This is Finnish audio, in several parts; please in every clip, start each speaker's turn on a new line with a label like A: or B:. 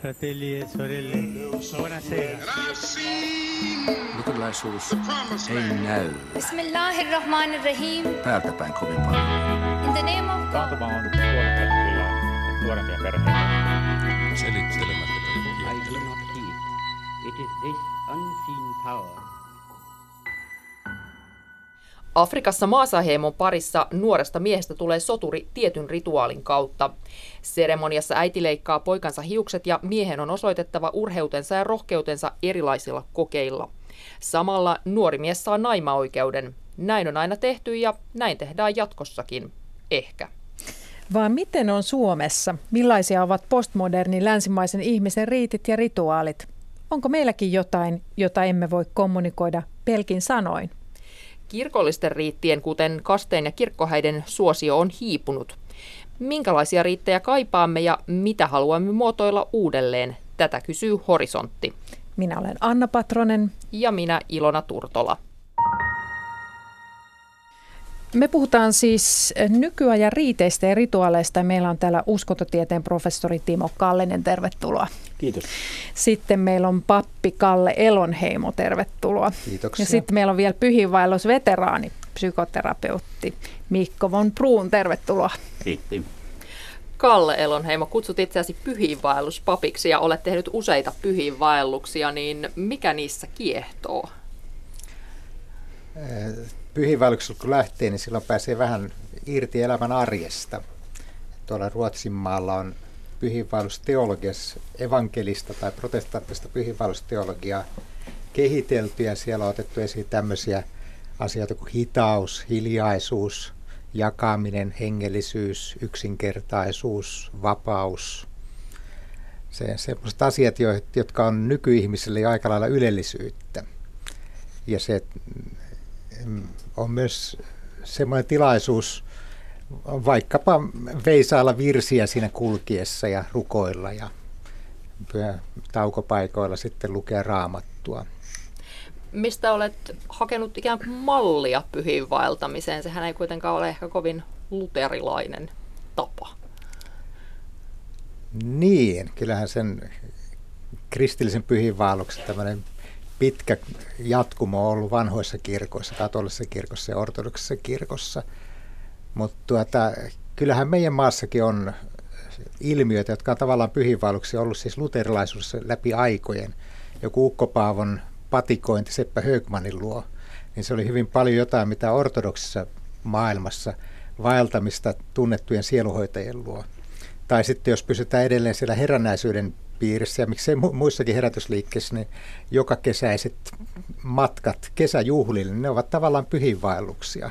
A: fratelli e sorelle, buonasera.
B: Luterilaisuus ei näy
C: Bismillahirrahmanirrahim.
B: täältä päin kovin paljon.
C: In the name of God.
D: Taantuma on tuottanut kyllä nuorempia perheitä.
B: Selittelemättä
E: I do not heed. It is this unseen power
F: Afrikassa maasaheimon parissa nuoresta miehestä tulee soturi tietyn rituaalin kautta. Seremoniassa äiti leikkaa poikansa hiukset ja miehen on osoitettava urheutensa ja rohkeutensa erilaisilla kokeilla. Samalla nuori mies saa naimaoikeuden. Näin on aina tehty ja näin tehdään jatkossakin. Ehkä.
G: Vaan miten on Suomessa? Millaisia ovat postmodernin länsimaisen ihmisen riitit ja rituaalit? Onko meilläkin jotain, jota emme voi kommunikoida pelkin sanoin?
F: Kirkollisten riittien, kuten kasteen ja kirkkohäiden suosio on hiipunut. Minkälaisia riittejä kaipaamme ja mitä haluamme muotoilla uudelleen? Tätä kysyy Horisontti.
G: Minä olen Anna Patronen.
F: Ja minä Ilona Turtola.
G: Me puhutaan siis nykyajan riiteistä ja rituaaleista. Meillä on täällä uskontotieteen professori Timo Kallinen, tervetuloa.
H: Kiitos.
G: Sitten meillä on pappi Kalle Elonheimo, tervetuloa.
H: Kiitoksia.
G: Ja sitten meillä on vielä pyhiinvaellusveteraani, psykoterapeutti Mikko von Bruun, tervetuloa.
H: Kiitti.
F: Kalle Elonheimo, kutsut itseäsi pyhiinvaelluspapiksi ja olet tehnyt useita pyhiinvaelluksia, niin mikä niissä kiehtoo?
I: Pyhiinvaelluksella kun lähtee, niin silloin pääsee vähän irti elämän arjesta. Tuolla Ruotsin maalla on pyhiinvaellusteologiassa evankelista tai protestanttista pyhiinvaellusteologiaa kehitelty ja siellä on otettu esiin tämmöisiä asioita kuin hitaus, hiljaisuus, jakaminen, hengellisyys, yksinkertaisuus, vapaus. Se, sellaiset asiat, jotka on nykyihmisille jo aika lailla ylellisyyttä. Ja se on myös semmoinen tilaisuus vaikkapa veisailla virsiä siinä kulkiessa ja rukoilla ja taukopaikoilla sitten lukea raamattua.
F: Mistä olet hakenut ikään kuin mallia pyhiinvaeltamiseen? Sehän ei kuitenkaan ole ehkä kovin luterilainen tapa.
I: Niin, kyllähän sen kristillisen pyhiinvaelluksen tämmöinen pitkä jatkumo ollut vanhoissa kirkoissa, katolisessa kirkossa ja ortodoksisessa kirkossa. Mutta tuota, kyllähän meidän maassakin on ilmiöitä, jotka on tavallaan pyhiinvaelluksia ollut siis luterilaisuudessa läpi aikojen. Joku Ukkopaavon patikointi Seppä Högmanin luo, niin se oli hyvin paljon jotain, mitä ortodoksissa maailmassa vaeltamista tunnettujen sieluhoitajien luo. Tai sitten jos pysytään edelleen siellä herännäisyyden piirissä ja miksei muissakin herätysliikkeissä, niin joka kesäiset matkat kesäjuhlille, ne ovat tavallaan pyhinvaelluksia.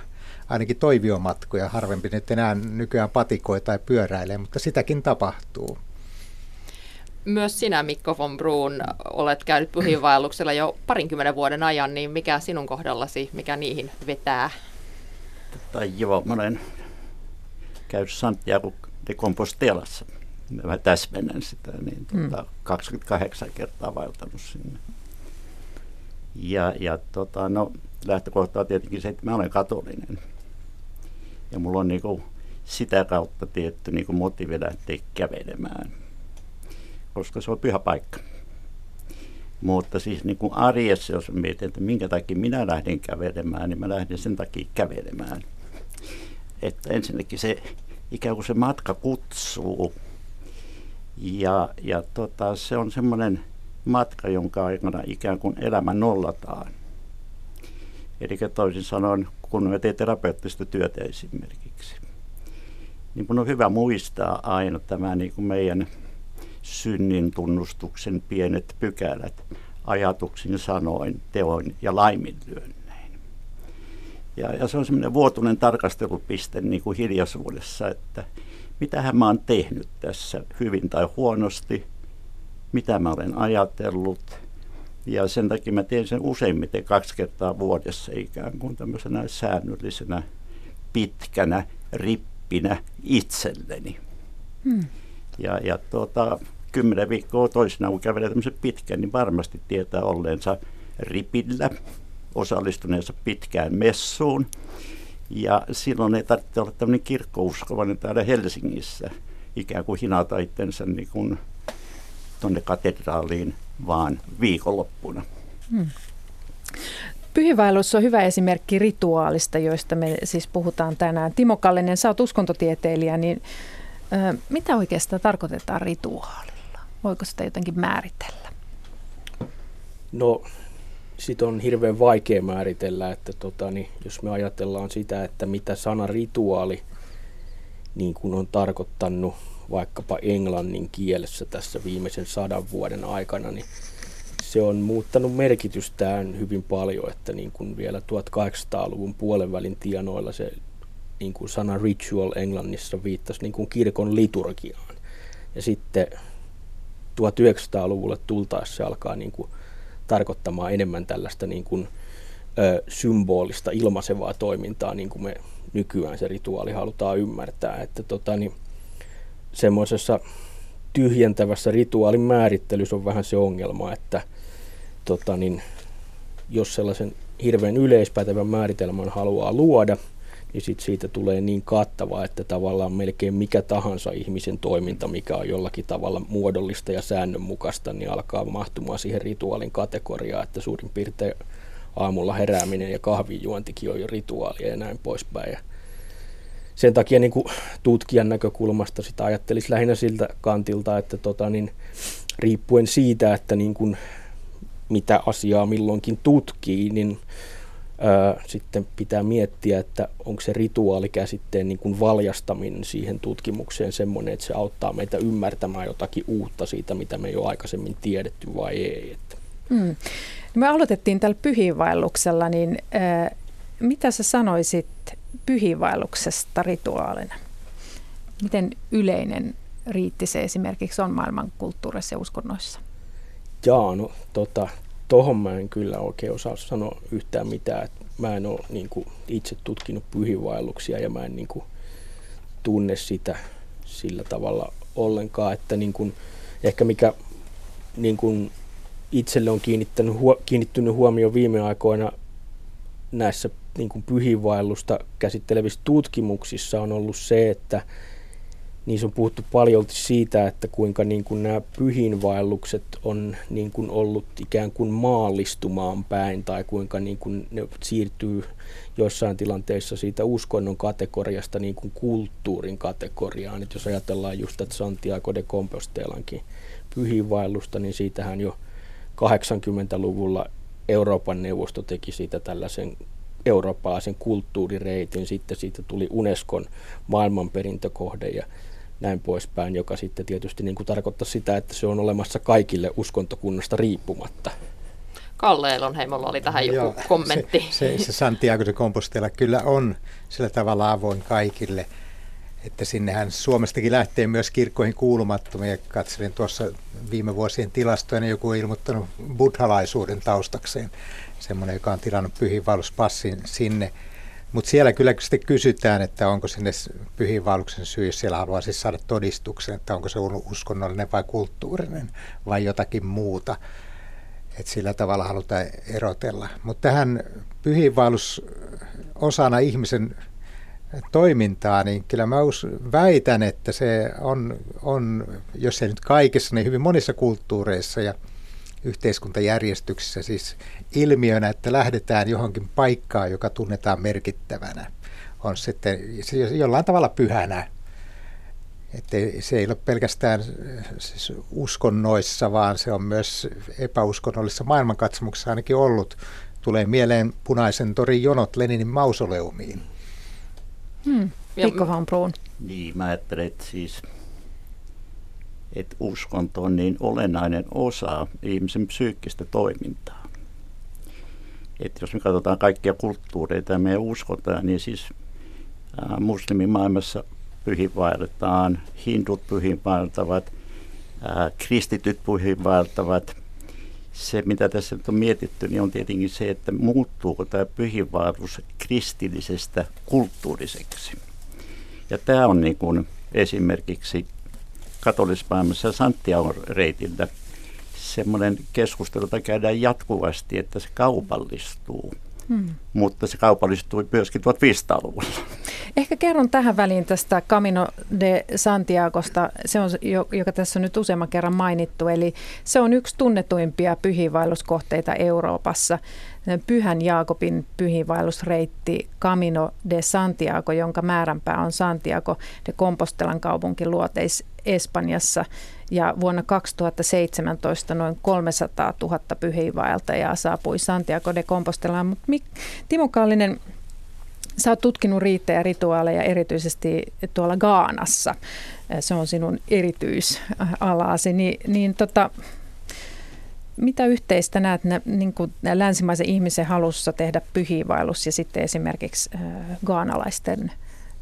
I: Ainakin toiviomatkoja, harvempi nyt enää nykyään patikoi tai pyöräilee, mutta sitäkin tapahtuu.
F: Myös sinä, Mikko von Bruun, olet käynyt pyhiinvaelluksella jo parinkymmenen vuoden ajan, niin mikä sinun kohdallasi, mikä niihin vetää?
H: Tai joo, mä olen käynyt Santiago de Compostelassa mä täsmennän sitä, niin tuota, mm. 28 kertaa vaeltanut sinne. Ja, ja tota, no, lähtökohta on tietenkin se, että mä olen katolinen. Ja mulla on niinku sitä kautta tietty niinku motiivi lähteä kävelemään, koska se on pyhä paikka. Mutta siis niin kuin arjessa, jos mietin, että minkä takia minä lähden kävelemään, niin mä lähden sen takia kävelemään. Että ensinnäkin se ikään kuin se matka kutsuu ja, ja tota, se on semmoinen matka, jonka aikana ikään kuin elämä nollataan. Eli toisin sanoen, kun me teemme terapeuttista työtä esimerkiksi, niin mun on hyvä muistaa aina tämä niin kuin meidän synnin tunnustuksen pienet pykälät ajatuksin, sanoin, teoin ja laiminlyönnein. Ja, ja se on semmoinen vuotuinen tarkastelupiste niin kuin hiljaisuudessa, että mitähän mä oon tehnyt tässä hyvin tai huonosti, mitä mä olen ajatellut. Ja sen takia mä teen sen useimmiten kaksi kertaa vuodessa ikään kuin tämmöisenä säännöllisenä pitkänä rippinä itselleni. Hmm. Ja, ja tuota, kymmenen viikkoa toisena, kun kävelee tämmöisen pitkän, niin varmasti tietää olleensa ripillä, osallistuneensa pitkään messuun ja silloin ei tarvitse olla tämmöinen kirkkouskovainen täällä Helsingissä, ikään kuin hinata itsensä niin kuin tuonne katedraaliin vaan viikonloppuna. Hmm.
G: Pyhivaellus on hyvä esimerkki rituaalista, joista me siis puhutaan tänään. Timo Kallinen, sä oot uskontotieteilijä, niin ö, mitä oikeastaan tarkoitetaan rituaalilla? Voiko sitä jotenkin määritellä?
J: No, sit on hirveän vaikea määritellä, että tota, niin, jos me ajatellaan sitä, että mitä sana rituaali niin kuin on tarkoittanut vaikkapa englannin kielessä tässä viimeisen sadan vuoden aikana, niin se on muuttanut merkitystään hyvin paljon, että niin kuin vielä 1800-luvun puolenvälin tienoilla se niin kuin sana ritual englannissa viittasi niin kuin kirkon liturgiaan. Ja sitten 1900-luvulle tultaessa se alkaa niin kuin tarkoittamaan enemmän tällaista niin kuin, ö, symbolista ilmaisevaa toimintaa, niin kuin me nykyään se rituaali halutaan ymmärtää. Että tota, niin, semmoisessa tyhjentävässä rituaalin määrittelyssä on vähän se ongelma, että tota, niin, jos sellaisen hirveän yleispätevän määritelmän haluaa luoda, niin sit siitä tulee niin kattava, että tavallaan melkein mikä tahansa ihmisen toiminta, mikä on jollakin tavalla muodollista ja säännönmukaista, niin alkaa mahtumaan siihen rituaalin kategoriaan, että suurin piirtein aamulla herääminen ja kahvinjuontikin on jo rituaalia ja näin poispäin. Ja sen takia niin tutkijan näkökulmasta sitä ajattelisi lähinnä siltä kantilta, että tota, niin, riippuen siitä, että niin kuin, mitä asiaa milloinkin tutkii, niin ää, sitten pitää miettiä, että onko se rituaalikäsitteen niin kuin valjastaminen siihen tutkimukseen semmoinen, että se auttaa meitä ymmärtämään jotakin uutta siitä, mitä me jo aikaisemmin tiedetty vai ei. Että.
G: Hmm. Me aloitettiin tällä pyhiinvaelluksella, niin ää, mitä sä sanoisit pyhiinvaelluksesta rituaalina? Miten yleinen riitti se esimerkiksi on maailman kulttuurissa ja uskonnoissa?
J: Jaa, no tota, tohon mä en kyllä oikein osaa sanoa yhtään mitään. Mä en ole niin kuin, itse tutkinut pyhiinvaelluksia ja mä en niin kuin, tunne sitä sillä tavalla ollenkaan, että niin kuin, ehkä mikä niin kuin, itselle on kiinnittänyt, huo, kiinnittynyt huomioon viime aikoina näissä niin kuin pyhiinvaellusta käsittelevissä tutkimuksissa on ollut se, että niissä on puhuttu paljon siitä, että kuinka niin kuin nämä pyhiinvaellukset on niin kuin ollut ikään kuin maallistumaan päin tai kuinka niin kuin ne siirtyy joissain tilanteissa siitä uskonnon kategoriasta niin kuin kulttuurin kategoriaan. Et jos ajatellaan just että Santiago de Compostelankin pyhiinvaellusta, niin siitähän jo 80-luvulla Euroopan neuvosto teki siitä tällaisen eurooppalaisen kulttuurireitin. Sitten siitä tuli Unescon maailmanperintökohde ja näin poispäin, joka sitten tietysti niin kuin tarkoittaa sitä, että se on olemassa kaikille uskontokunnasta riippumatta.
F: Kalle Elonheimolla oli tähän joku Joo, kommentti.
I: Se, se, se Santiago de Compostela kyllä on sillä tavalla avoin kaikille, että sinnehän Suomestakin lähtee myös kirkkoihin kuulumattomia. Katselin tuossa viime vuosien tilastoja, niin joku on ilmoittanut buddhalaisuuden taustakseen, semmoinen, joka on tilannut pyhiinvaelluspassin sinne. Mutta siellä kyllä sitten kysytään, että onko sinne pyhiinvaelluksen syy, siellä haluaa siis saada todistuksen, että onko se uskonnollinen vai kulttuurinen vai jotakin muuta. Että sillä tavalla halutaan erotella. Mutta tähän pyhiinvaellus osana ihmisen toimintaa, niin kyllä mä väitän, että se on, on, jos ei nyt kaikessa, niin hyvin monissa kulttuureissa ja yhteiskuntajärjestyksessä siis ilmiönä, että lähdetään johonkin paikkaan, joka tunnetaan merkittävänä, on sitten jollain tavalla pyhänä. Että se ei ole pelkästään siis uskonnoissa, vaan se on myös epäuskonnollisessa maailmankatsomuksessa ainakin ollut. Tulee mieleen punaisen torin jonot Leninin mausoleumiin.
G: Hmm. Mikko Van.
H: Niin, mä ajattelen, että siis että uskonto on niin olennainen osa ihmisen psyykkistä toimintaa. Että jos me katsotaan kaikkia kulttuureita ja me uskotaan, niin siis muslimimaailmassa pyhinvaelletaan, hindut pyhinvaeltavat, kristityt pyhinvaeltavat. Se, mitä tässä nyt on mietitty, niin on tietenkin se, että muuttuuko tämä pyhinvaellus kristillisestä kulttuuriseksi. Ja tämä on niin kuin esimerkiksi katolismaailmassa Santiago-reitillä semmoinen keskustelu, jota käydään jatkuvasti, että se kaupallistuu.
G: Hmm.
H: Mutta se kaupallistui myöskin 1500-luvulla.
G: Ehkä kerron tähän väliin tästä Camino de Santiagosta, se on, joka tässä on nyt useamman kerran mainittu. Eli se on yksi tunnetuimpia pyhiinvaelluskohteita Euroopassa. Pyhän Jaakobin pyhiinvaellusreitti Camino de Santiago, jonka määränpää on Santiago de Compostelan kaupunki luoteis Espanjassa. Ja vuonna 2017 noin 300 000 pyhiinvaeltajaa saapui Santiago de Compostelaan. Mutta Timo Kallinen, Sä oot tutkinut riittejä rituaaleja erityisesti tuolla Gaanassa. Se on sinun erityisalaasi. Ni, niin tota, mitä yhteistä näet nä, niin kuin länsimaisen ihmisen halussa tehdä pyhiinvaellus ja sitten esimerkiksi äh, gaanalaisten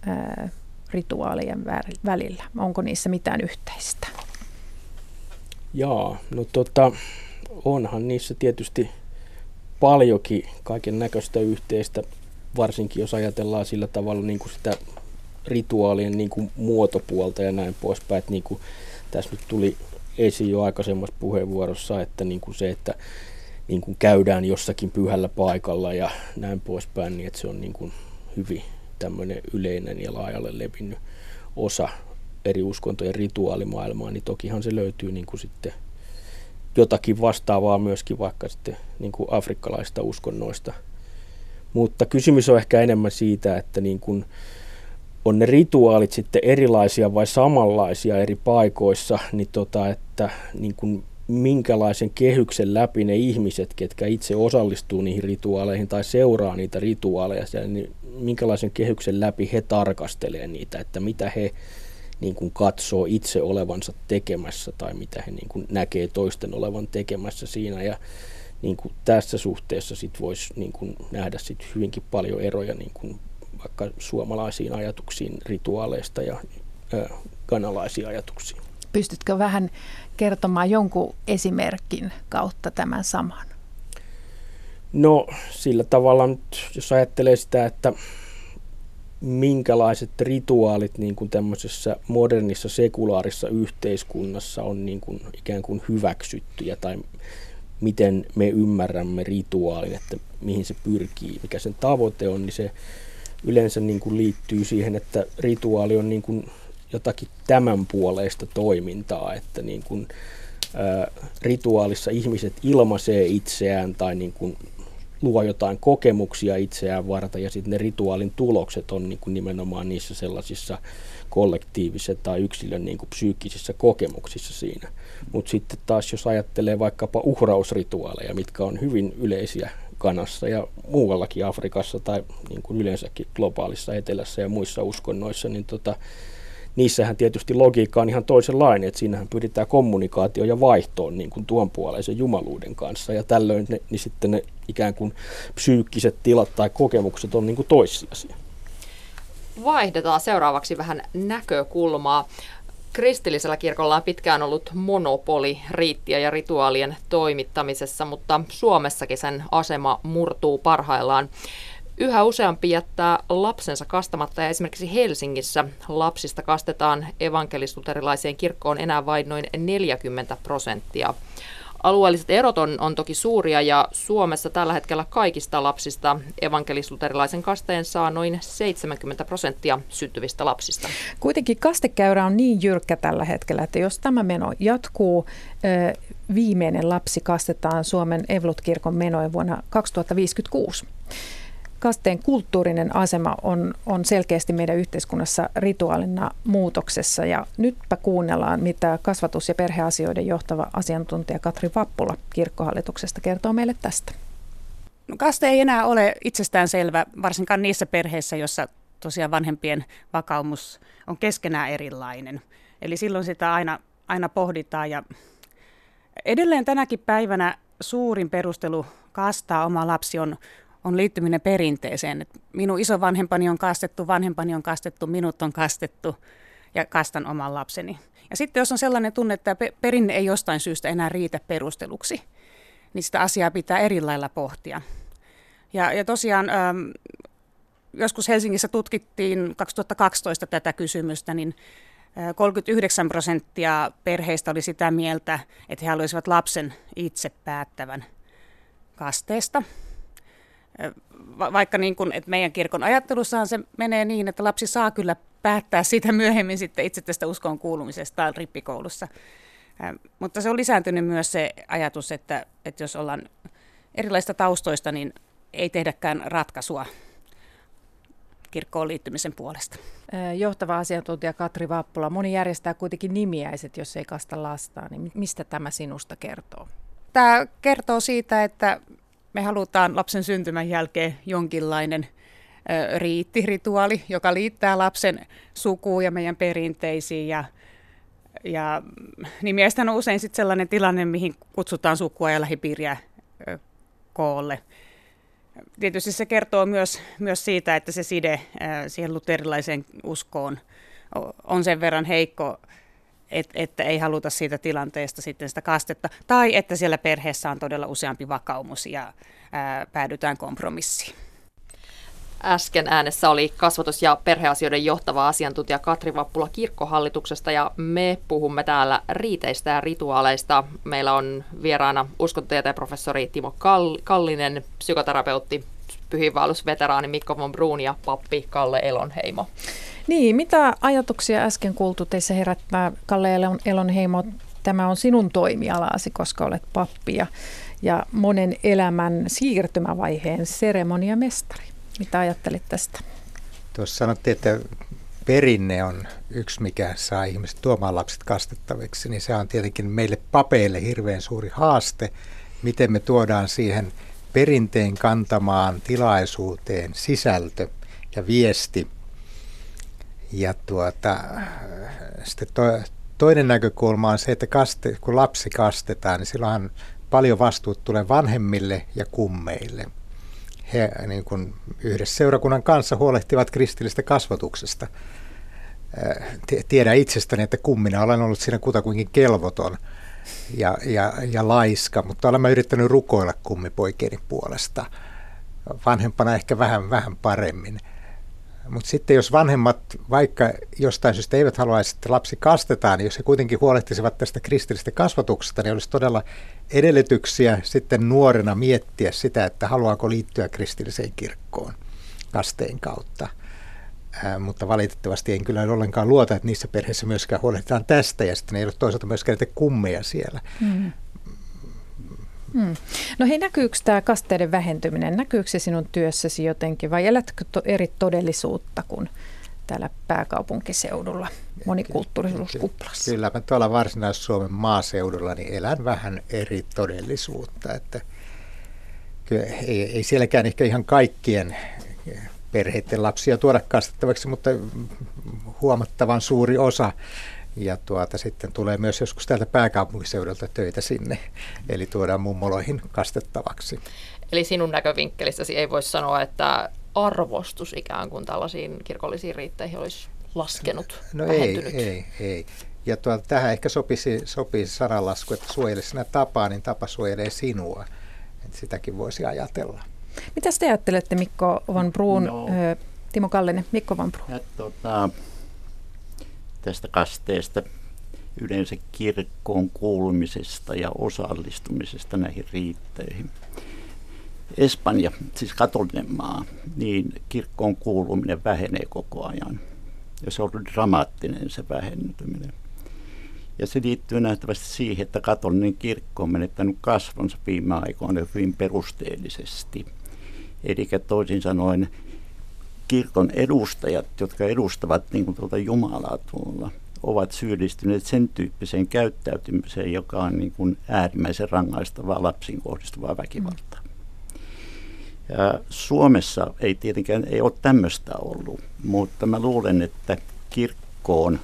G: äh, rituaalien välillä? Onko niissä mitään yhteistä?
J: Jaa, no tota, onhan niissä tietysti paljonkin kaiken näköistä yhteistä varsinkin jos ajatellaan sillä tavalla niin kuin sitä rituaalien niin kuin muotopuolta ja näin poispäin. Että niin kuin tässä nyt tuli esiin jo aikaisemmassa puheenvuorossa, että niin kuin se, että niin kuin käydään jossakin pyhällä paikalla ja näin poispäin, niin että se on niin kuin hyvin tämmöinen yleinen ja laajalle levinnyt osa eri uskontojen rituaalimaailmaa, niin tokihan se löytyy niin kuin sitten jotakin vastaavaa myöskin vaikka sitten niin kuin afrikkalaista uskonnoista – mutta kysymys on ehkä enemmän siitä, että niin kuin on ne rituaalit sitten erilaisia vai samanlaisia eri paikoissa, niin tota, että niin kuin minkälaisen kehyksen läpi ne ihmiset, ketkä itse osallistuu niihin rituaaleihin tai seuraa niitä rituaaleja, niin minkälaisen kehyksen läpi he tarkastelee niitä, että mitä he niin kuin katsoo itse olevansa tekemässä tai mitä he niin kuin näkee toisten olevan tekemässä siinä. Ja niin kuin tässä suhteessa sit voisi niin kuin nähdä sit hyvinkin paljon eroja niin kuin vaikka suomalaisiin ajatuksiin rituaaleista ja kanalaisiin ajatuksiin.
G: Pystytkö vähän kertomaan jonkun esimerkin kautta tämän saman?
J: No sillä tavalla nyt, jos ajattelee sitä, että minkälaiset rituaalit niin kuin tämmöisessä modernissa sekulaarissa yhteiskunnassa on niin kuin ikään kuin hyväksyttyjä tai miten me ymmärrämme rituaalin, että mihin se pyrkii, mikä sen tavoite on, niin se yleensä niin kuin liittyy siihen, että rituaali on niin kuin jotakin tämän puoleista toimintaa, että niin kuin, ää, rituaalissa ihmiset ilmaisee itseään tai niin kuin luo jotain kokemuksia itseään varten ja sitten ne rituaalin tulokset on niin kuin nimenomaan niissä sellaisissa kollektiivisen tai yksilön niin kuin psyykkisissä kokemuksissa siinä. Mutta sitten taas jos ajattelee vaikkapa uhrausrituaaleja, mitkä on hyvin yleisiä Kanassa ja muuallakin Afrikassa tai niin kuin yleensäkin globaalissa etelässä ja muissa uskonnoissa, niin tota, niissähän tietysti logiikka on ihan toisenlainen, että siinähän pyritään kommunikaatio ja vaihtoon niin kuin tuon puoleisen jumaluuden kanssa ja tällöin ne, niin sitten ne ikään kuin psyykkiset tilat tai kokemukset on niin kuin toissijaisia.
F: Vaihdetaan seuraavaksi vähän näkökulmaa. Kristillisellä kirkolla on pitkään ollut monopoli riittiä ja rituaalien toimittamisessa, mutta Suomessakin sen asema murtuu parhaillaan. Yhä useampi jättää lapsensa kastamatta ja esimerkiksi Helsingissä lapsista kastetaan evankelistuterilaiseen kirkkoon enää vain noin 40 prosenttia. Alueelliset erot on, on toki suuria ja Suomessa tällä hetkellä kaikista lapsista evankelisluterilaisen kasteen saa noin 70 prosenttia syntyvistä lapsista.
G: Kuitenkin kastekäyrä on niin jyrkkä tällä hetkellä, että jos tämä meno jatkuu, viimeinen lapsi kastetaan Suomen Evlut-kirkon menoin vuonna 2056 kasteen kulttuurinen asema on, on selkeästi meidän yhteiskunnassa rituaalina muutoksessa. Ja nytpä kuunnellaan, mitä kasvatus- ja perheasioiden johtava asiantuntija Katri Vappula kirkkohallituksesta kertoo meille tästä.
K: No, kaste ei enää ole itsestään selvä, varsinkaan niissä perheissä, joissa tosiaan vanhempien vakaumus on keskenään erilainen. Eli silloin sitä aina, aina pohditaan ja edelleen tänäkin päivänä suurin perustelu kastaa oma lapsi on on liittyminen perinteeseen. Et minun isovanhempani on kastettu, vanhempani on kastettu, minut on kastettu ja kastan oman lapseni. Ja sitten jos on sellainen tunne, että perinne ei jostain syystä enää riitä perusteluksi, niin sitä asiaa pitää eri lailla pohtia. Ja, ja tosiaan ähm, joskus Helsingissä tutkittiin 2012 tätä kysymystä, niin 39 prosenttia perheistä oli sitä mieltä, että he haluaisivat lapsen itse päättävän kasteesta. Va- vaikka niin kuin, että meidän kirkon ajattelussahan se menee niin, että lapsi saa kyllä päättää siitä myöhemmin sitten itse tästä uskon kuulumisesta rippikoulussa. Mutta se on lisääntynyt myös se ajatus, että, että jos ollaan erilaista taustoista, niin ei tehdäkään ratkaisua kirkkoon liittymisen puolesta.
G: Johtava asiantuntija Katri Vappula, moni järjestää kuitenkin nimiäiset, jos ei kasta lastaa, niin mistä tämä sinusta kertoo?
K: Tämä kertoo siitä, että me halutaan lapsen syntymän jälkeen jonkinlainen riittirituaali, joka liittää lapsen sukuun ja meidän perinteisiin. Ja, ja nimiäistä on usein sit sellainen tilanne, mihin kutsutaan sukua ja lähipiiriä koolle. Tietysti se kertoo myös, myös siitä, että se side siihen luterilaiseen uskoon on sen verran heikko, et, että ei haluta siitä tilanteesta sitten sitä kastetta, tai että siellä perheessä on todella useampi vakaumus ja ää, päädytään kompromissiin.
F: Äsken äänessä oli kasvatus- ja perheasioiden johtava asiantuntija Katri Vappula kirkkohallituksesta ja me puhumme täällä riiteistä ja rituaaleista. Meillä on vieraana uskontotieteen professori Timo Kallinen, psykoterapeutti, pyhiinvaellusveteraani Mikko von Bruun ja pappi Kalle Elonheimo.
G: Niin, mitä ajatuksia äsken kuultu teissä herättää Kalle Elonheimo? Tämä on sinun toimialaasi, koska olet pappi ja, ja monen elämän siirtymävaiheen seremoniamestari. Mitä ajattelit tästä?
I: Tuossa sanottiin, että perinne on yksi, mikä saa ihmiset tuomaan lapset kastettaviksi, niin se on tietenkin meille papeille hirveän suuri haaste, miten me tuodaan siihen perinteen kantamaan tilaisuuteen sisältö ja viesti. Ja tuota, sitten to, toinen näkökulma on se, että kaste, kun lapsi kastetaan, niin silloinhan paljon vastuut tulee vanhemmille ja kummeille – he niin kuin yhdessä seurakunnan kanssa huolehtivat kristillistä kasvatuksesta. Tiedän itsestäni, että kummina olen ollut siinä kutakuinkin kelvoton ja, ja, ja laiska, mutta olen yrittänyt rukoilla kummipoikeeni puolesta. Vanhempana ehkä vähän, vähän paremmin – mutta sitten jos vanhemmat vaikka jostain syystä eivät haluaisi, että lapsi kastetaan, niin jos he kuitenkin huolehtisivat tästä kristillisestä kasvatuksesta, niin olisi todella edellytyksiä sitten nuorena miettiä sitä, että haluaako liittyä kristilliseen kirkkoon kasteen kautta. Ää, mutta valitettavasti en kyllä ollenkaan luota, että niissä perheissä myöskään huolehditaan tästä ja sitten ei ole toisaalta myöskään näitä kummeja siellä. Mm.
G: Hmm. No hei, näkyykö tämä kasteiden vähentyminen, näkyykö se sinun työssäsi jotenkin vai elätkö to- eri todellisuutta kuin täällä pääkaupunkiseudulla monikulttuurisuuskuplassa?
I: Kyllä mä tuolla Varsinais-Suomen maaseudulla niin elän vähän eri todellisuutta, että kyllä ei, ei sielläkään ehkä ihan kaikkien perheiden lapsia tuoda kastettavaksi, mutta huomattavan suuri osa ja tuota, sitten tulee myös joskus täältä pääkaupunkiseudulta töitä sinne, eli tuodaan mummoloihin kastettavaksi.
F: Eli sinun näkövinkkelissäsi ei voi sanoa, että arvostus ikään kuin tällaisiin kirkollisiin riitteihin olisi laskenut,
I: No ei, ei, ei. Ja tuota, tähän ehkä sopisi, sopisi sananlasku, että suojele sinä tapaa, niin tapa suojelee sinua. Että sitäkin voisi ajatella.
G: Mitä te ajattelette Mikko von Bruun, no, Timo Kallinen, Mikko von Bruun?
H: tota, tästä kasteesta yleensä kirkkoon kuulumisesta ja osallistumisesta näihin riitteihin. Espanja, siis katolinen maa, niin kirkkoon kuuluminen vähenee koko ajan. Ja se on dramaattinen se vähentyminen. Ja se liittyy nähtävästi siihen, että katolinen kirkko on menettänyt kasvonsa viime aikoina hyvin perusteellisesti. Eli toisin sanoen kirkon edustajat, jotka edustavat niin kuin tuota Jumalaa tuolla, ovat syyllistyneet sen tyyppiseen käyttäytymiseen, joka on niin kuin äärimmäisen rangaistavaa lapsiin kohdistuvaa väkivaltaa. Ja Suomessa ei tietenkään ei ole tämmöistä ollut, mutta mä luulen, että kirkkoon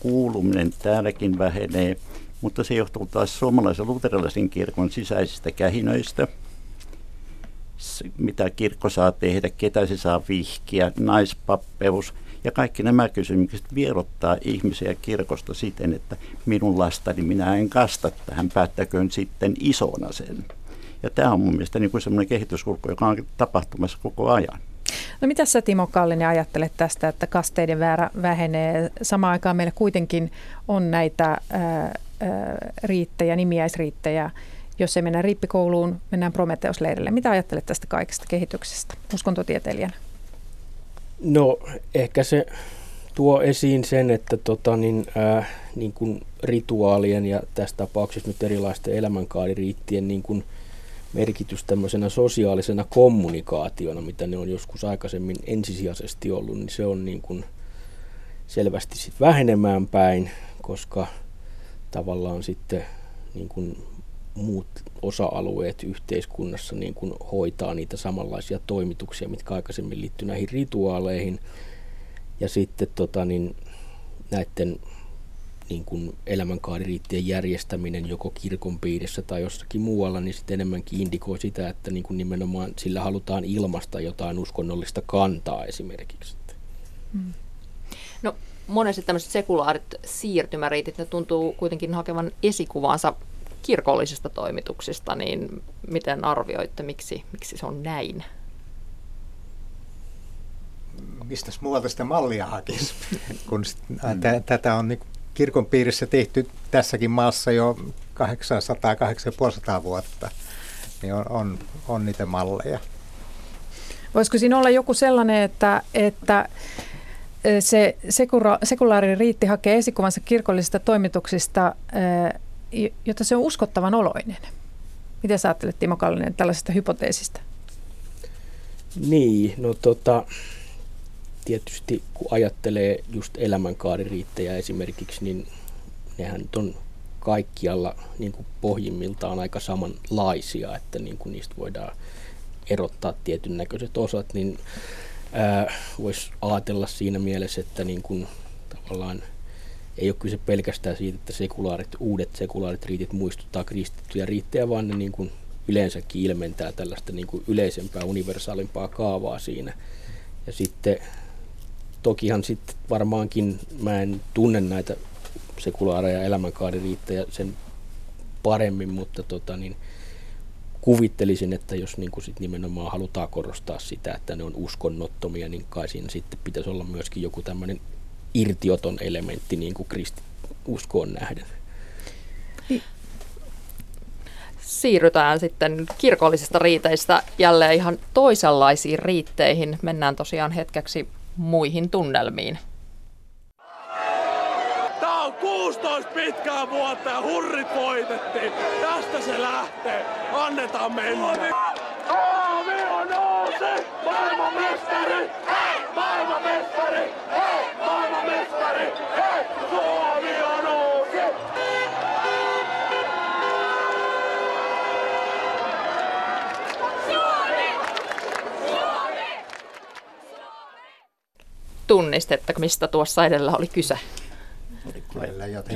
H: kuuluminen täälläkin vähenee, mutta se johtuu taas suomalaisen luterilaisen kirkon sisäisistä kähinöistä – mitä kirkko saa tehdä, ketä se saa vihkiä, naispappeus ja kaikki nämä kysymykset vierottaa ihmisiä kirkosta siten, että minun lastani minä en kasta tähän, päättäköön sitten isona sen. Ja tämä on mun mielestä niin kuin kehityskulku, joka on tapahtumassa koko ajan.
G: No mitä sä Timo Kallinen ajattelet tästä, että kasteiden väärä vähenee? Samaan aikaan meillä kuitenkin on näitä ää, ää, riittejä, nimiäisriittejä, jos ei mennä riippikouluun, mennään Prometeus-leirille. Mitä ajattelet tästä kaikesta kehityksestä uskontotieteilijänä?
J: No ehkä se tuo esiin sen, että tota, niin, äh, niin kuin rituaalien ja tässä tapauksessa nyt erilaisten elämänkaaririittien niin kuin merkitys tämmöisenä sosiaalisena kommunikaationa, mitä ne on joskus aikaisemmin ensisijaisesti ollut, niin se on niin kuin selvästi sit vähenemään päin, koska tavallaan sitten niin kuin muut osa-alueet yhteiskunnassa niin kuin hoitaa niitä samanlaisia toimituksia, mitkä aikaisemmin liittyy näihin rituaaleihin. Ja sitten tota, niin, näiden niin kuin elämänkaaririittien järjestäminen joko kirkon piirissä tai jossakin muualla, niin sitten enemmänkin indikoi sitä, että niin kuin nimenomaan sillä halutaan ilmasta jotain uskonnollista kantaa esimerkiksi.
F: Hmm. No monesti tämmöiset sekulaarit siirtymäriitit, ne tuntuu kuitenkin hakevan esikuvansa kirkollisista toimituksista, niin miten arvioitte, miksi, miksi se on näin?
I: Mistä muualta sitä mallia hakisi, kun mm. tätä on niin kirkon piirissä tehty tässäkin maassa jo 800-850 vuotta, niin on, on, on niitä malleja.
G: Voisiko siinä olla joku sellainen, että, että se sekula, sekulaari riitti hakee esikuvansa kirkollisista toimituksista jotta se on uskottavan oloinen. Mitä sä ajattelet, Timo Kallinen, tällaisesta hypoteesista?
J: Niin, no tota, tietysti kun ajattelee just elämänkaaririittejä esimerkiksi, niin nehän nyt on kaikkialla niin kuin pohjimmiltaan aika samanlaisia, että niin kuin niistä voidaan erottaa tietyn näköiset osat, niin voisi ajatella siinä mielessä, että niin kuin tavallaan – ei ole kyse pelkästään siitä, että sekulaarit, uudet sekulaarit riitit muistuttaa kristittyjä riittejä, vaan ne niin kuin yleensäkin ilmentää tällaista niin kuin yleisempää, universaalimpaa kaavaa siinä. Ja sitten tokihan sitten varmaankin mä en tunne näitä sekulaareja elämänkaaririittejä sen paremmin, mutta tota, niin kuvittelisin, että jos niin kuin sit nimenomaan halutaan korostaa sitä, että ne on uskonnottomia, niin kai siinä sitten pitäisi olla myöskin joku tämmöinen irtioton elementti niin kuin uskoon nähden.
F: Siirrytään sitten kirkollisista riiteistä jälleen ihan toisenlaisiin riitteihin. Mennään tosiaan hetkeksi muihin tunnelmiin.
L: Tämä on 16 pitkää vuotta ja hurrit voitettiin. Tästä se lähtee. Annetaan mennä. Suomi on nousi! Maailman mestari! Maailman mestari! Maailman mestari! Hei! Suomi on uusi!
F: Tunnistetteko, mistä tuossa edellä oli kyse?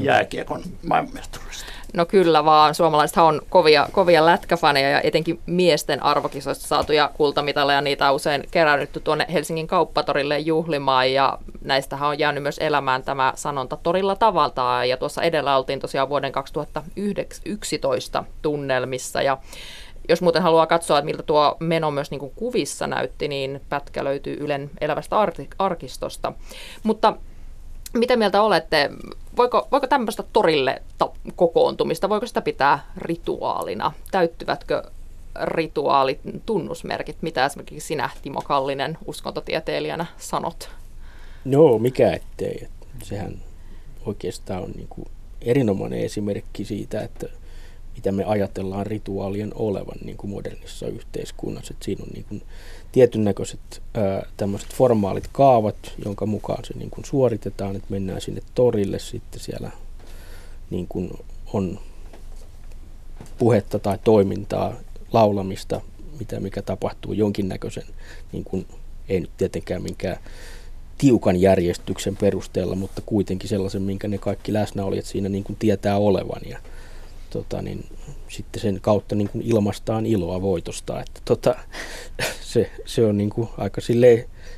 H: Jääkiekon maailmanmestaruudesta.
F: No kyllä vaan, suomalaisethan on kovia, kovia lätkäfaneja ja etenkin miesten arvokisoista saatuja kultamitaleja, niitä on usein kerännytty tuonne Helsingin kauppatorille juhlimaan ja näistähän on jäänyt myös elämään tämä sanonta torilla tavalta ja tuossa edellä oltiin tosiaan vuoden 2011 tunnelmissa ja jos muuten haluaa katsoa, että miltä tuo meno myös niin kuin kuvissa näytti, niin pätkä löytyy Ylen elävästä arkistosta. Mutta mitä mieltä olette? Voiko, voiko tämmöistä torille ta- kokoontumista, voiko sitä pitää rituaalina? Täyttyvätkö rituaalit, tunnusmerkit? Mitä esimerkiksi sinä, Timo Kallinen, uskontotieteilijänä sanot?
J: No, mikä ettei. Sehän oikeastaan on niin kuin erinomainen esimerkki siitä, että mitä me ajatellaan rituaalien olevan niin kuin modernissa yhteiskunnassa. Että siinä on niin kuin tietyn näköiset tämmöiset formaalit kaavat, jonka mukaan se niin kuin suoritetaan, että mennään sinne torille sitten siellä niin kuin on puhetta tai toimintaa, laulamista, mitä mikä tapahtuu jonkinnäköisen, niin kuin, ei nyt tietenkään minkään tiukan järjestyksen perusteella, mutta kuitenkin sellaisen, minkä ne kaikki läsnäolijat siinä niin kuin tietää olevan. Ja, tota, niin sitten sen kautta niin kuin ilmastaan iloa voitosta. Että tota, se, se on niin kuin aika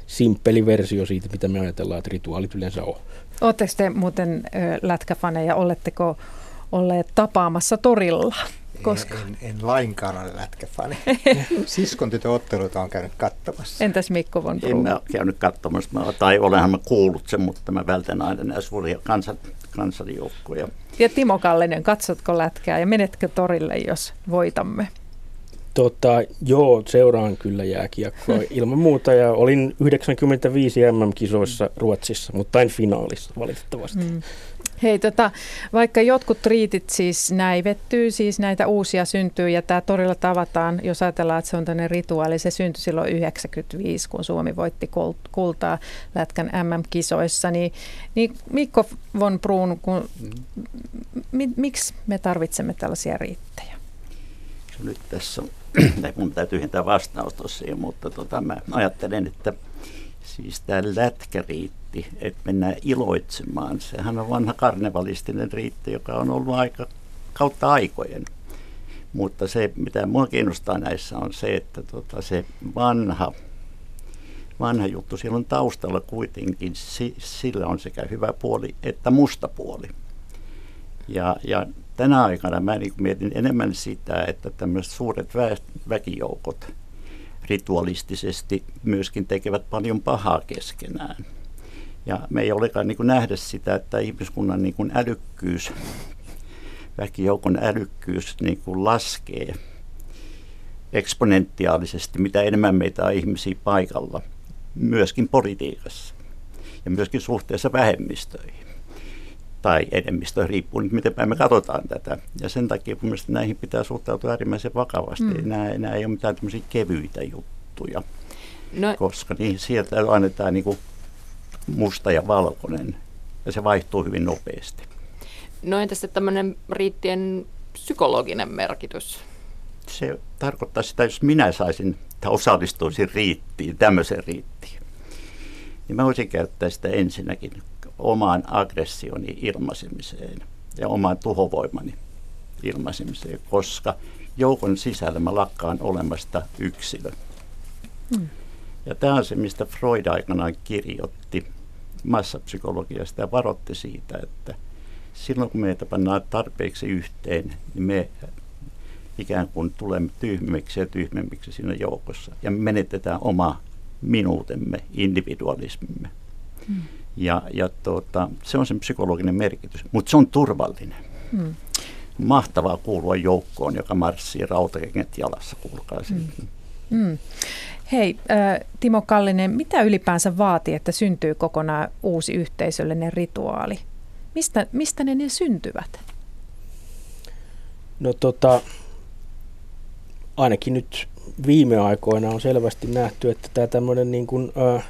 J: simppeli versio siitä, mitä me ajatellaan, että rituaalit yleensä on.
G: Oletteko te muuten lätkäfaneja, oletteko olleet tapaamassa torilla? Koska?
I: En, en lainkaan ole lätkäfani. Siskon otteluita on käynyt katsomassa.
G: Entäs Mikko von
H: En ole käynyt katsomassa, tai olenhan mä kuullut sen, mutta mä vältän aina näissä kansan kansanjoukkoja.
G: Ja Timo Kallinen, katsotko lätkää ja menetkö torille, jos voitamme?
J: Tota, joo, seuraan kyllä jääkiekkoa ilman muuta ja olin 95 MM-kisoissa Ruotsissa, mutta en finaalissa valitettavasti. Mm.
G: Hei, tota, vaikka jotkut riitit siis näivettyy, siis näitä uusia syntyy ja tämä torilla tavataan, jos ajatellaan, että se on tämmöinen rituaali, se syntyi silloin 95, kun Suomi voitti kultaa Lätkän MM-kisoissa, niin, niin Mikko von Bruun, kun, mi, miksi me tarvitsemme tällaisia riittejä?
H: Nyt tässä mun täytyy hintää vastaus tosiaan, mutta tota, mä ajattelen, että siis tämä lätkäriitti, että mennään iloitsemaan, sehän on vanha karnevalistinen riitti, joka on ollut aika kautta aikojen. Mutta se, mitä mua kiinnostaa näissä, on se, että tota, se vanha, vanha juttu, siellä on taustalla kuitenkin, sillä on sekä hyvä puoli että musta puoli. Ja, ja tänä aikana mä niin mietin enemmän sitä, että tämmöiset suuret vä- väkijoukot ritualistisesti myöskin tekevät paljon pahaa keskenään. Ja me ei olekaan niin nähdä sitä, että ihmiskunnan niin älykkyys, väkijoukon älykkyys niin kuin laskee eksponentiaalisesti, mitä enemmän meitä on ihmisiä paikalla, myöskin politiikassa ja myöskin suhteessa vähemmistöihin tai enemmistö, riippuu nyt miten päin me katsotaan tätä. Ja sen takia mun mielestä näihin pitää suhtautua äärimmäisen vakavasti. Mm. Nämä, nämä ei ole mitään tämmöisiä kevyitä juttuja, no. koska niin sieltä annetaan niin kuin musta ja valkoinen ja se vaihtuu hyvin nopeasti.
F: No entä sitten tämmöinen riittien psykologinen merkitys?
H: Se tarkoittaa sitä, jos minä saisin tai osallistuisin riittiin, tämmöiseen riittiin, niin mä voisin käyttää sitä ensinnäkin omaan aggressioni ilmaisemiseen ja omaan tuhovoimani ilmaisemiseen, koska joukon sisällä mä lakkaan olemasta yksilö. Mm. Ja tämä on se, mistä Freud aikanaan kirjoitti massapsykologiasta ja varoitti siitä, että silloin kun meitä pannaan tarpeeksi yhteen, niin me ikään kuin tulemme tyhmemmiksi ja tyhmemmiksi siinä joukossa ja me menetetään oma minuutemme, individualismimme. Mm. Ja, ja tuota, se on sen psykologinen merkitys, mutta se on turvallinen. Mm. Mahtavaa kuulua joukkoon, joka marssii rautakengät jalassa, kuulkaa mm. Mm.
G: Hei, äh, Timo Kallinen, mitä ylipäänsä vaatii, että syntyy kokonaan uusi yhteisöllinen rituaali? Mistä, mistä ne, ne syntyvät?
J: No tota, ainakin nyt viime aikoina on selvästi nähty, että tämä tämmöinen niin kuin, äh,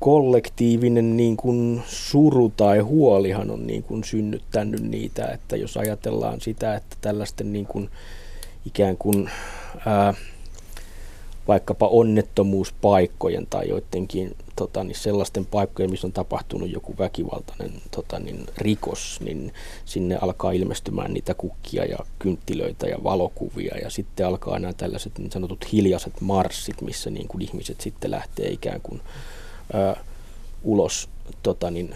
J: kollektiivinen niin kuin suru tai huolihan on niin kuin synnyttänyt niitä, että jos ajatellaan sitä, että tällaisten niin kuin ikään kuin ää, vaikkapa onnettomuuspaikkojen tai joidenkin tota, niin sellaisten paikkojen, missä on tapahtunut joku väkivaltainen tota, niin rikos, niin sinne alkaa ilmestymään niitä kukkia ja kynttilöitä ja valokuvia. Ja sitten alkaa nämä tällaiset niin sanotut hiljaiset marssit, missä niin kuin ihmiset sitten lähtee ikään kuin ö, ulos tota niin,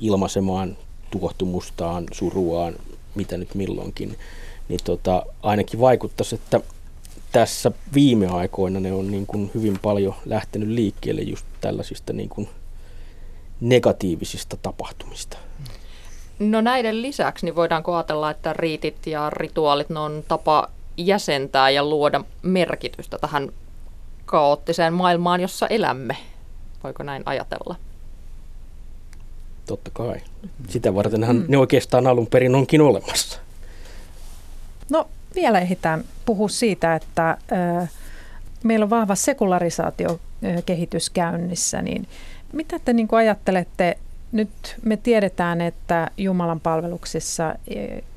J: ilmaisemaan tuohtumustaan, suruaan, mitä nyt milloinkin, niin tota, ainakin vaikuttaisi, että tässä viime aikoina ne on niin kuin hyvin paljon lähtenyt liikkeelle just tällaisista niin kuin negatiivisista tapahtumista.
F: No näiden lisäksi niin voidaanko ajatella, että riitit ja rituaalit ne on tapa jäsentää ja luoda merkitystä tähän kaoottiseen maailmaan, jossa elämme? Voiko näin ajatella?
J: Totta kai. Sitä vartenhan mm. ne oikeastaan alun perin onkin olemassa.
G: No vielä ehditään puhua siitä, että ö, meillä on vahva sekularisaatiokehitys käynnissä, niin mitä te niin ajattelette, nyt me tiedetään, että Jumalan palveluksissa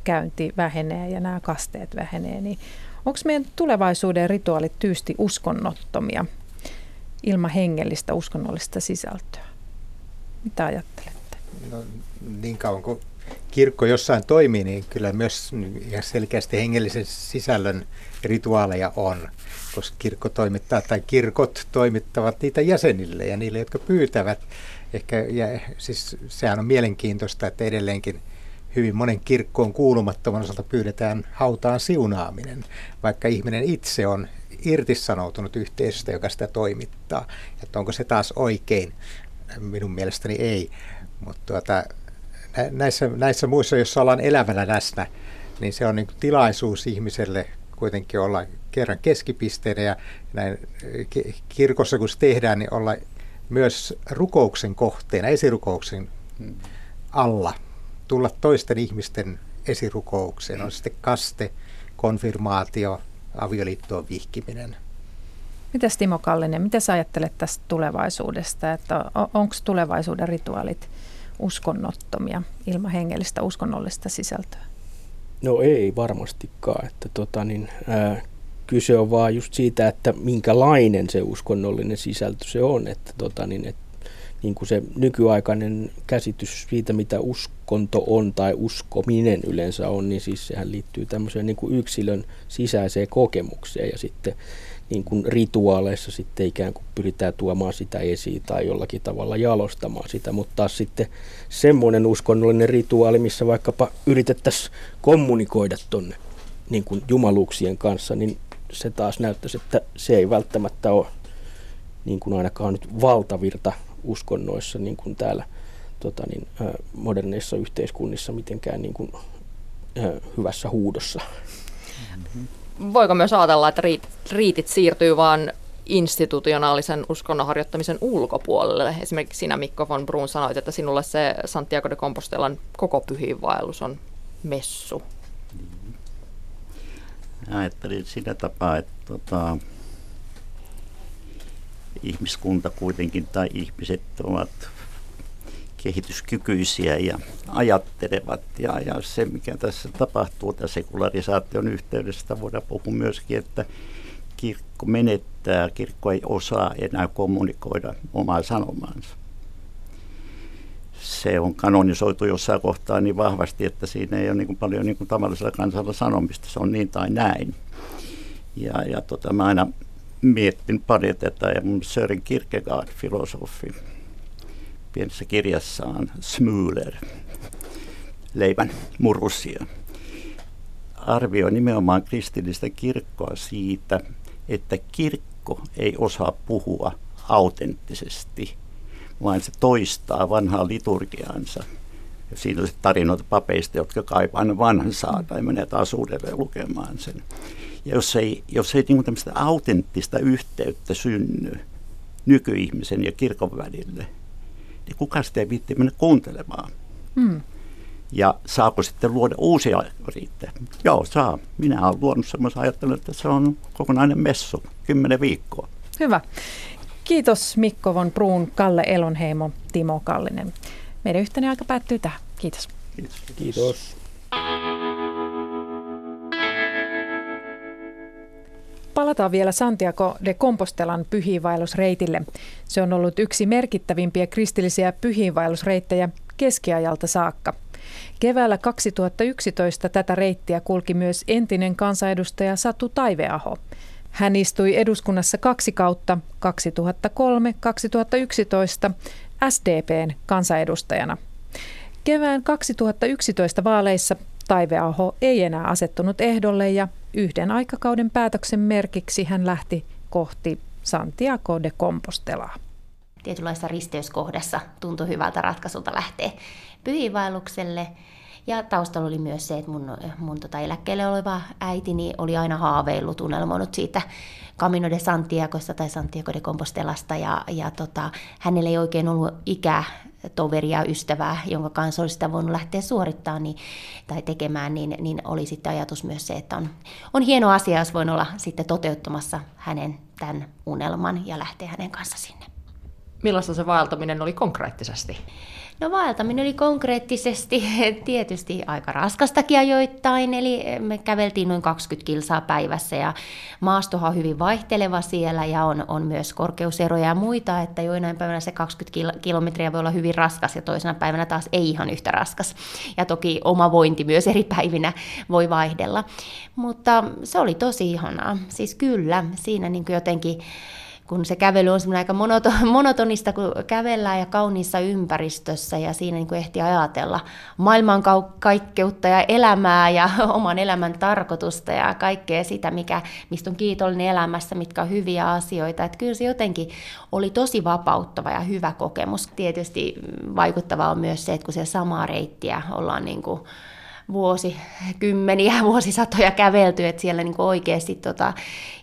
G: käynti vähenee ja nämä kasteet vähenee, niin onko meidän tulevaisuuden rituaalit tyysti uskonnottomia? Ilman hengellistä uskonnollista sisältöä. Mitä ajattelette?
I: No, niin kauan kuin kirkko jossain toimii, niin kyllä myös ihan selkeästi hengellisen sisällön rituaaleja on, koska kirkko toimittaa tai kirkot toimittavat niitä jäsenille ja niille, jotka pyytävät. Ehkä, ja, siis sehän on mielenkiintoista, että edelleenkin hyvin monen kirkkoon kuulumattoman osalta pyydetään hautaan siunaaminen, vaikka ihminen itse on irtisanoutunut yhteisöstä, joka sitä toimittaa. Että onko se taas oikein? Minun mielestäni ei. Mutta tuota, näissä, näissä muissa, joissa ollaan elävänä läsnä, niin se on niin tilaisuus ihmiselle kuitenkin olla kerran keskipisteenä ja näin kirkossa kun se tehdään, niin olla myös rukouksen kohteena, esirukouksen alla, tulla toisten ihmisten esirukoukseen, on sitten kaste, konfirmaatio, avioliittoon vihkiminen.
G: Mitäs Timo Kallinen, mitä sä ajattelet tästä tulevaisuudesta, että onko tulevaisuuden rituaalit uskonnottomia ilman hengellistä uskonnollista sisältöä?
J: No ei varmastikaan, että tota, niin, ää, kyse on vaan just siitä, että minkälainen se uskonnollinen sisältö se on, että tota, niin, et, niin kuin se nykyaikainen käsitys siitä, mitä uskonto on tai uskominen yleensä on, niin siis sehän liittyy tämmöiseen niin kuin yksilön sisäiseen kokemukseen ja sitten niin kuin rituaaleissa sitten ikään kuin pyritään tuomaan sitä esiin tai jollakin tavalla jalostamaan sitä, mutta taas sitten semmoinen uskonnollinen rituaali, missä vaikkapa yritettäisiin kommunikoida tuonne niin kuin jumaluuksien kanssa, niin se taas näyttäisi, että se ei välttämättä ole niin kuin ainakaan nyt valtavirta uskonnoissa niin kuin täällä tota niin, moderneissa yhteiskunnissa mitenkään niin kuin, hyvässä huudossa.
F: Mm-hmm voiko myös ajatella, että riitit siirtyy vain institutionaalisen uskonnon harjoittamisen ulkopuolelle. Esimerkiksi sinä Mikko von Brun sanoit, että sinulle se Santiago de Compostelan koko pyhiinvaellus on messu.
H: Ajattelin sillä tapaa, että tota, ihmiskunta kuitenkin tai ihmiset ovat kehityskykyisiä ja ajattelevat. Ja, ja se, mikä tässä tapahtuu tässä sekularisaation yhteydessä, voidaan puhua myöskin, että kirkko menettää, kirkko ei osaa enää kommunikoida omaa sanomaansa. Se on kanonisoitu jossain kohtaa niin vahvasti, että siinä ei ole niin kuin paljon niin kuin tavallisella kansalla sanomista. Se on niin tai näin. Ja, ja tota, mä aina miettin paljon tätä ja Sören Kierkegaard, filosofi, pienessä kirjassaan Smüler, leivän murusia, arvioi nimenomaan kristillistä kirkkoa siitä, että kirkko ei osaa puhua autenttisesti, vaan se toistaa vanhaa liturgiansa. Ja siinä on se tarinoita papeista, jotka kaipaa vanhan saata ja menee taas uudelleen lukemaan sen. Ja jos ei, jos ei niin tämmöistä autenttista yhteyttä synny nykyihmisen ja kirkon välille, niin kuka sitä ei viitti mennä kuuntelemaan. Hmm. Ja saako sitten luoda uusia riittejä? Joo, saa. Minä olen luonut semmoisen ajattelun, että se on kokonainen messu, kymmenen viikkoa.
G: Hyvä. Kiitos Mikko von Bruun, Kalle Elonheimo, Timo Kallinen. Meidän yhteinen aika päättyy tähän. Kiitos.
H: Kiitos.
J: Kiitos.
G: Palataan vielä Santiago de Compostelan pyhiinvaellusreitille. Se on ollut yksi merkittävimpiä kristillisiä pyhiinvaellusreittejä keskiajalta saakka. Keväällä 2011 tätä reittiä kulki myös entinen kansanedustaja Satu Taiveaho. Hän istui eduskunnassa kaksi kautta 2003-2011 SDPn kansanedustajana. Kevään 2011 vaaleissa Taiveaho ei enää asettunut ehdolle ja yhden aikakauden päätöksen merkiksi hän lähti kohti Santiago de Compostelaa.
M: Tietynlaisessa risteyskohdassa tuntui hyvältä ratkaisulta lähteä pyhiinvaellukselle. Ja taustalla oli myös se, että mun, mun tota eläkkeelle oleva äitini oli aina haaveillut, unelmoinut siitä Camino de Santiagosta tai Santiago de Compostelasta. Ja, ja tota, hänellä ei oikein ollut ikä toveria, ystävää, jonka kanssa olisi sitä voinut lähteä suorittamaan niin, tai tekemään, niin, niin oli sitten ajatus myös se, että on, on hieno asia, jos voin olla sitten toteuttamassa hänen tämän unelman ja lähteä hänen kanssa sinne.
F: Millaista se vaeltaminen oli konkreettisesti?
M: No vaeltaminen oli konkreettisesti tietysti aika raskastakin ajoittain, eli me käveltiin noin 20 kilsaa päivässä ja maastohan on hyvin vaihteleva siellä ja on, on myös korkeuseroja ja muita, että joinain päivänä se 20 kilometriä voi olla hyvin raskas ja toisena päivänä taas ei ihan yhtä raskas. Ja toki oma vointi myös eri päivinä voi vaihdella. Mutta se oli tosi ihanaa. Siis kyllä, siinä niin jotenkin kun se kävely on aika monoto- monotonista, kun kävellään ja kauniissa ympäristössä ja siinä niin kuin ehti ajatella maailman kaikkeutta ja elämää ja oman elämän tarkoitusta ja kaikkea sitä, mikä, mistä on kiitollinen elämässä, mitkä on hyviä asioita. Että kyllä se jotenkin oli tosi vapauttava ja hyvä kokemus. Tietysti vaikuttavaa on myös se, että kun se samaa reittiä ollaan niin kuin vuosikymmeniä, vuosisatoja kävelty, että siellä niin oikeasti tota,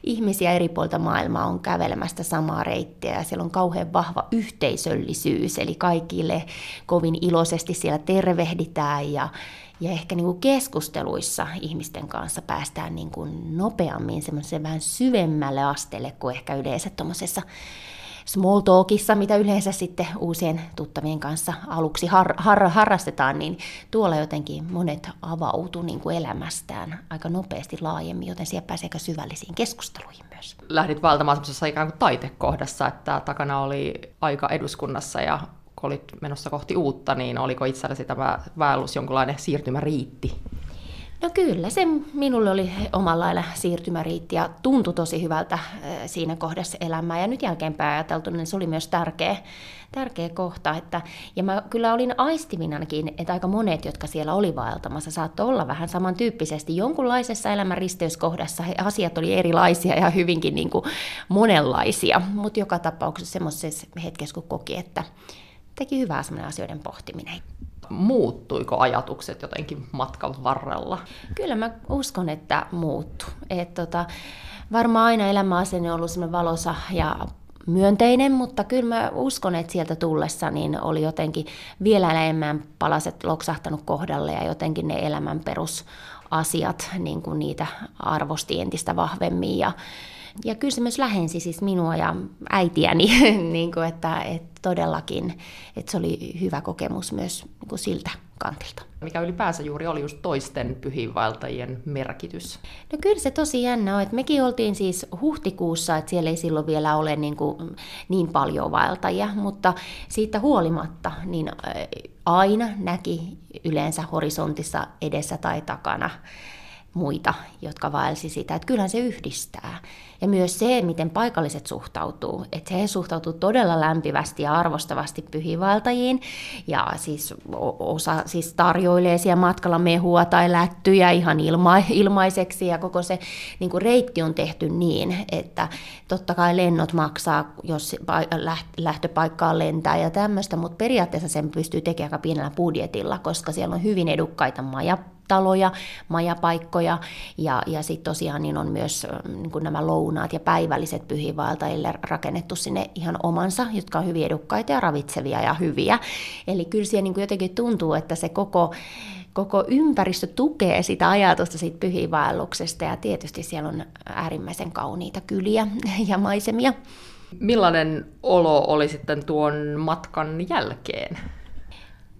M: ihmisiä eri puolta maailmaa on kävelemästä samaa reittiä ja siellä on kauhean vahva yhteisöllisyys, eli kaikille kovin iloisesti siellä tervehditään ja, ja ehkä niin kuin keskusteluissa ihmisten kanssa päästään niin kuin nopeammin semmoiseen vähän syvemmälle asteelle kuin ehkä yleensä tuommoisessa small talkissa, mitä yleensä sitten uusien tuttavien kanssa aluksi har, har, harrastetaan, niin tuolla jotenkin monet avautuu niin kuin elämästään aika nopeasti laajemmin, joten siellä pääsee aika syvällisiin keskusteluihin myös.
F: Lähdit valtamaan semmoisessa ikään kuin taitekohdassa, että takana oli aika eduskunnassa ja kun olit menossa kohti uutta, niin oliko itsellesi tämä vaellus jonkinlainen siirtymäriitti?
M: No kyllä, se minulle oli omalla lailla siirtymäriitti ja tuntui tosi hyvältä siinä kohdassa elämää. Ja nyt jälkeenpäin ajateltu, niin se oli myös tärkeä, tärkeä kohta. Että, ja mä kyllä olin aistivinanakin, että aika monet, jotka siellä oli vaeltamassa, saattoi olla vähän samantyyppisesti jonkunlaisessa elämän risteyskohdassa. Asiat oli erilaisia ja hyvinkin niin kuin monenlaisia, mutta joka tapauksessa semmoisessa hetkessä, kun koki, että teki hyvää semmoinen asioiden pohtiminen
F: muuttuiko ajatukset jotenkin matkan varrella?
M: Kyllä mä uskon, että muuttu. Et tota, varmaan aina elämäasenne on ollut semmoinen valosa ja myönteinen, mutta kyllä mä uskon, että sieltä tullessa niin oli jotenkin vielä enemmän palaset loksahtanut kohdalle ja jotenkin ne elämän perusasiat, niin kuin niitä arvosti entistä vahvemmin ja ja kyllä se myös lähensi siis minua ja äitiäni, niin kuin että, että todellakin että se oli hyvä kokemus myös niin kuin siltä kantilta.
F: Mikä ylipäänsä juuri oli just toisten pyhiinvaeltajien merkitys?
M: No kyllä se tosi jännä on, että mekin oltiin siis huhtikuussa, että siellä ei silloin vielä ole niin, kuin niin paljon vaeltajia, mutta siitä huolimatta niin aina näki yleensä horisontissa edessä tai takana muita, jotka vaelsi sitä. Että kyllähän se yhdistää. Ja myös se, miten paikalliset suhtautuu. Että he suhtautuu todella lämpivästi ja arvostavasti pyhiinvaeltajiin. Ja siis osa siis tarjoilee siellä matkalla mehua tai lättyjä ihan ilma, ilmaiseksi. Ja koko se niin kuin reitti on tehty niin, että totta kai lennot maksaa, jos lähtöpaikkaan lentää ja tämmöistä. Mutta periaatteessa sen pystyy tekemään aika pienellä budjetilla, koska siellä on hyvin edukkaita maja taloja, majapaikkoja ja, ja sitten tosiaan niin on myös niin kuin nämä lounaat ja päivälliset pyhiinvaeltajille rakennettu sinne ihan omansa, jotka on hyvin edukkaita ja ravitsevia ja hyviä. Eli kyllä siellä niin kuin jotenkin tuntuu, että se koko koko ympäristö tukee sitä ajatusta siitä pyhiinvaelluksesta ja tietysti siellä on äärimmäisen kauniita kyliä ja maisemia.
F: Millainen olo oli sitten tuon matkan jälkeen?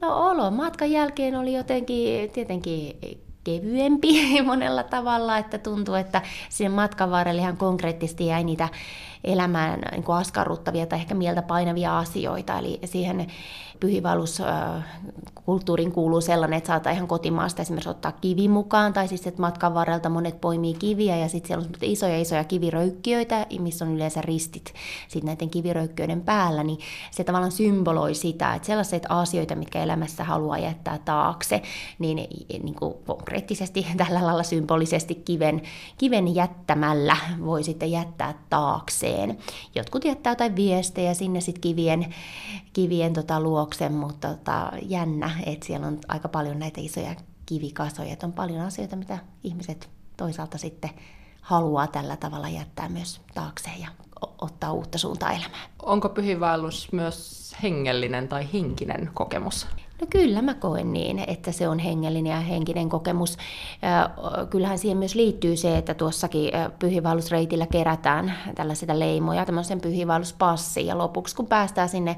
M: No olo matkan jälkeen oli jotenkin tietenkin kevyempi monella tavalla, että tuntuu, että sen matkan varrella ihan konkreettisesti jäi niitä elämään niin askarruttavia tai ehkä mieltä painavia asioita. Eli siihen pyhivaelluskulttuuriin kuuluu sellainen, että saattaa ihan kotimaasta esimerkiksi ottaa kivi mukaan, tai siis että matkan varrelta monet poimii kiviä, ja sitten siellä on isoja isoja kiviröykkiöitä, missä on yleensä ristit sitten näiden kiviröykkiöiden päällä, niin se tavallaan symboloi sitä, että sellaiset asioita, mitkä elämässä haluaa jättää taakse, niin, niin kuin konkreettisesti tällä lailla symbolisesti kiven, kiven jättämällä voi sitten jättää taakseen. Jotkut jättää jotain viestejä sinne sitten kivien, kivien tota luokse, mutta tota, jännä, että siellä on aika paljon näitä isoja kivikasoja, että on paljon asioita, mitä ihmiset toisaalta sitten haluaa tällä tavalla jättää myös taakseen ja ottaa uutta suuntaa elämään.
F: Onko pyhiinvaellus myös hengellinen tai henkinen kokemus?
M: No kyllä mä koen niin, että se on hengellinen ja henkinen kokemus. Kyllähän siihen myös liittyy se, että tuossakin pyhivaellusreitillä kerätään tällaisia leimoja, tämmöisen pyhivaelluspassi. Ja lopuksi kun päästään sinne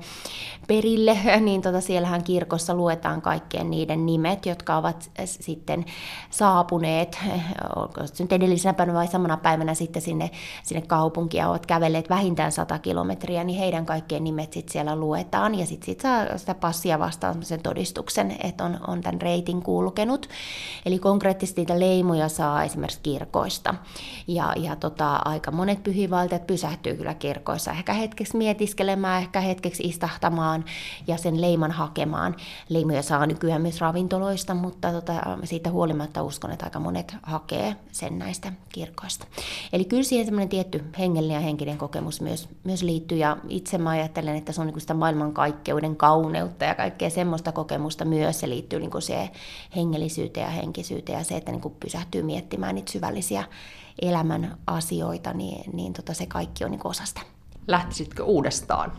M: perille, niin tota siellähän kirkossa luetaan kaikkien niiden nimet, jotka ovat sitten saapuneet, onko se nyt edellisenä päivänä vai samana päivänä sitten sinne, sinne kaupunkiin ja ovat kävelleet vähintään 100 kilometriä, niin heidän kaikkien nimet sitten siellä luetaan. Ja sitten sit saa sitä passia vastaan sen todistuksen, että on, on tämän reitin kulkenut. Eli konkreettisesti niitä leimoja saa esimerkiksi kirkoista. Ja, ja tota, aika monet pyhiinvaeltajat pysähtyy kyllä kirkoissa ehkä hetkeksi mietiskelemään, ehkä hetkeksi istahtamaan ja sen leiman hakemaan. Leimoja saa nykyään myös ravintoloista, mutta tota, siitä huolimatta uskon, että aika monet hakee sen näistä kirkoista. Eli kyllä siihen semmoinen tietty hengellinen ja henkinen kokemus myös, myös liittyy. Ja itse mä ajattelen, että se on niin sitä maailmankaikkeuden kauneutta ja kaikkea semmoista kokemusta myös. Se liittyy niin siihen hengellisyyteen ja henkisyyteen ja se, että niin pysähtyy miettimään niitä syvällisiä elämän asioita, niin, niin tota se kaikki on niin osa sitä.
F: Lähtisitkö uudestaan?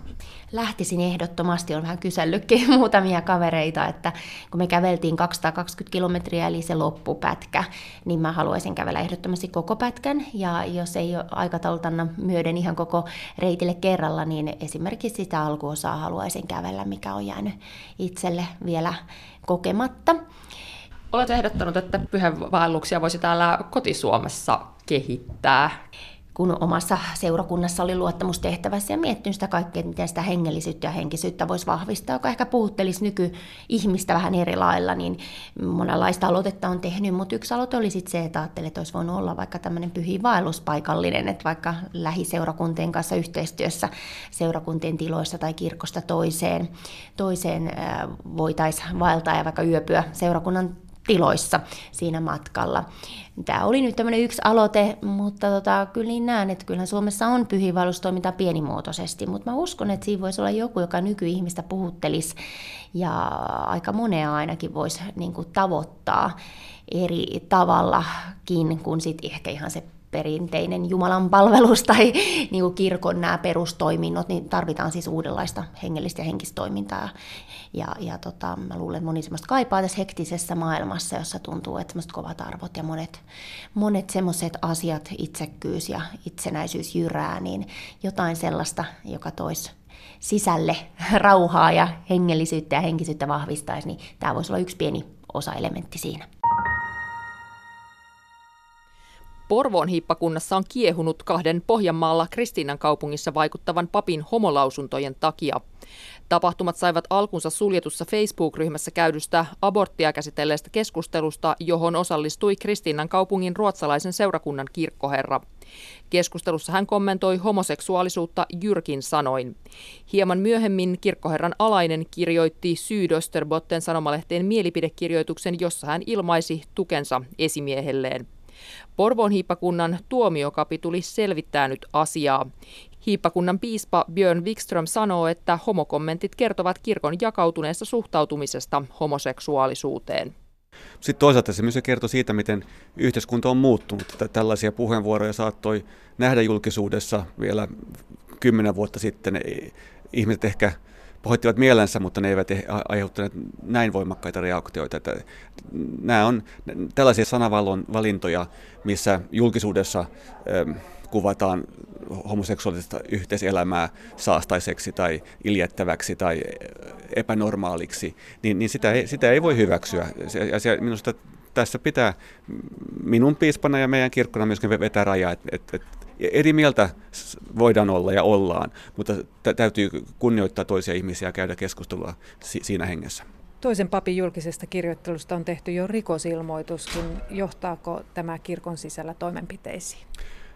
M: Lähtisin ehdottomasti, on vähän kysellytkin muutamia kavereita, että kun me käveltiin 220 kilometriä, eli se loppupätkä, niin mä haluaisin kävellä ehdottomasti koko pätkän, ja jos ei ole aikataultanna myöden ihan koko reitille kerralla, niin esimerkiksi sitä alkuosaa haluaisin kävellä, mikä on jäänyt itselle vielä kokematta.
F: Olet ehdottanut, että pyhävaelluksia voisi täällä kotisuomessa kehittää
M: kun omassa seurakunnassa oli luottamustehtävässä ja miettinyt sitä kaikkea, miten sitä hengellisyyttä ja henkisyyttä voisi vahvistaa, joka ehkä puhuttelisi nyky-ihmistä vähän eri lailla, niin monenlaista aloitetta on tehnyt, mutta yksi aloite oli sitten se, että ajattelin, että olisi voinut olla vaikka tämmöinen pyhiinvaelluspaikallinen, että vaikka lähiseurakuntien kanssa yhteistyössä seurakuntien tiloissa tai kirkosta toiseen, toiseen voitaisiin vaeltaa ja vaikka yöpyä seurakunnan tiloissa siinä matkalla. Tämä oli nyt tämmöinen yksi aloite, mutta tota, kyllä niin näen, että kyllä Suomessa on pyhiinvaellustoiminta pienimuotoisesti, mutta mä uskon, että siinä voisi olla joku, joka nykyihmistä puhuttelisi ja aika monea ainakin voisi niin kuin, tavoittaa eri tavallakin kuin sitten ehkä ihan se perinteinen Jumalan palvelus tai niin kuin kirkon nämä perustoiminnot, niin tarvitaan siis uudenlaista hengellistä ja henkistä toimintaa. Ja, ja tota, mä luulen, että moni semmoista kaipaa tässä hektisessä maailmassa, jossa tuntuu, että semmoiset kovat arvot ja monet, monet semmoiset asiat, itsekkyys ja itsenäisyys jyrää, niin jotain sellaista, joka toisi sisälle rauhaa ja hengellisyyttä ja henkisyyttä vahvistaisi, niin tämä voisi olla yksi pieni osa-elementti siinä.
F: Porvoon hiippakunnassa on kiehunut kahden Pohjanmaalla Kristiinan kaupungissa vaikuttavan papin homolausuntojen takia. Tapahtumat saivat alkunsa suljetussa Facebook-ryhmässä käydystä aborttia käsitelleestä keskustelusta, johon osallistui Kristiinan kaupungin ruotsalaisen seurakunnan kirkkoherra. Keskustelussa hän kommentoi homoseksuaalisuutta jyrkin sanoin. Hieman myöhemmin kirkkoherran alainen kirjoitti Sydösterbotten sanomalehteen mielipidekirjoituksen, jossa hän ilmaisi tukensa esimiehelleen. Porvoon hiippakunnan tuomiokapituli selvittää nyt asiaa. Hiippakunnan piispa Björn Wikström sanoo, että homokommentit kertovat kirkon jakautuneesta suhtautumisesta homoseksuaalisuuteen.
N: Sitten toisaalta se myös kertoo siitä, miten yhteiskunta on muuttunut. Tällaisia puheenvuoroja saattoi nähdä julkisuudessa vielä kymmenen vuotta sitten. Ihmiset ehkä pohjattivat mielensä, mutta ne eivät aiheuttaneet näin voimakkaita reaktioita. Että nämä on tällaisia sanavalintoja, missä julkisuudessa kuvataan homoseksuaalista yhteiselämää saastaiseksi tai iljettäväksi tai epänormaaliksi, niin, niin sitä, ei, sitä ei voi hyväksyä. Ja se, minusta tässä pitää minun piispana ja meidän kirkkona myöskin vetää rajaa, että et, et, eri mieltä voidaan olla ja ollaan, mutta täytyy kunnioittaa toisia ihmisiä ja käydä keskustelua si- siinä hengessä.
G: Toisen papin julkisesta kirjoittelusta on tehty jo rikosilmoituskin. Johtaako tämä kirkon sisällä toimenpiteisiin?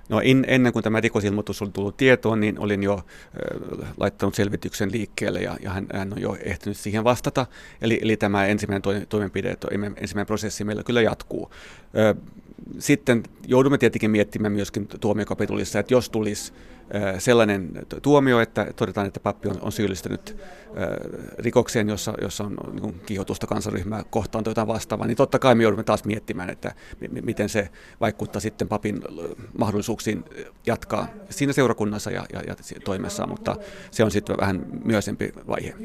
N: No in, ennen kuin tämä rikosilmoitus oli tullut tietoon, niin olin jo äh, laittanut selvityksen liikkeelle ja, ja hän, hän on jo ehtinyt siihen vastata. Eli, eli tämä ensimmäinen toimenpide, ensimmäinen prosessi meillä kyllä jatkuu. Äh, sitten joudumme tietenkin miettimään myöskin tuomiokapitulissa, että jos tulisi sellainen tuomio, että todetaan, että pappi on, on syyllistynyt rikokseen, jossa, jossa on niin kiihotusta kansaryhmää kohtaan tai jotain vastaavaa, niin totta kai me joudumme taas miettimään, että miten se vaikuttaa sitten papin mahdollisuuksiin jatkaa siinä seurakunnassa ja, ja, ja toimessaan, mutta se on sitten vähän myöhempi vaihe.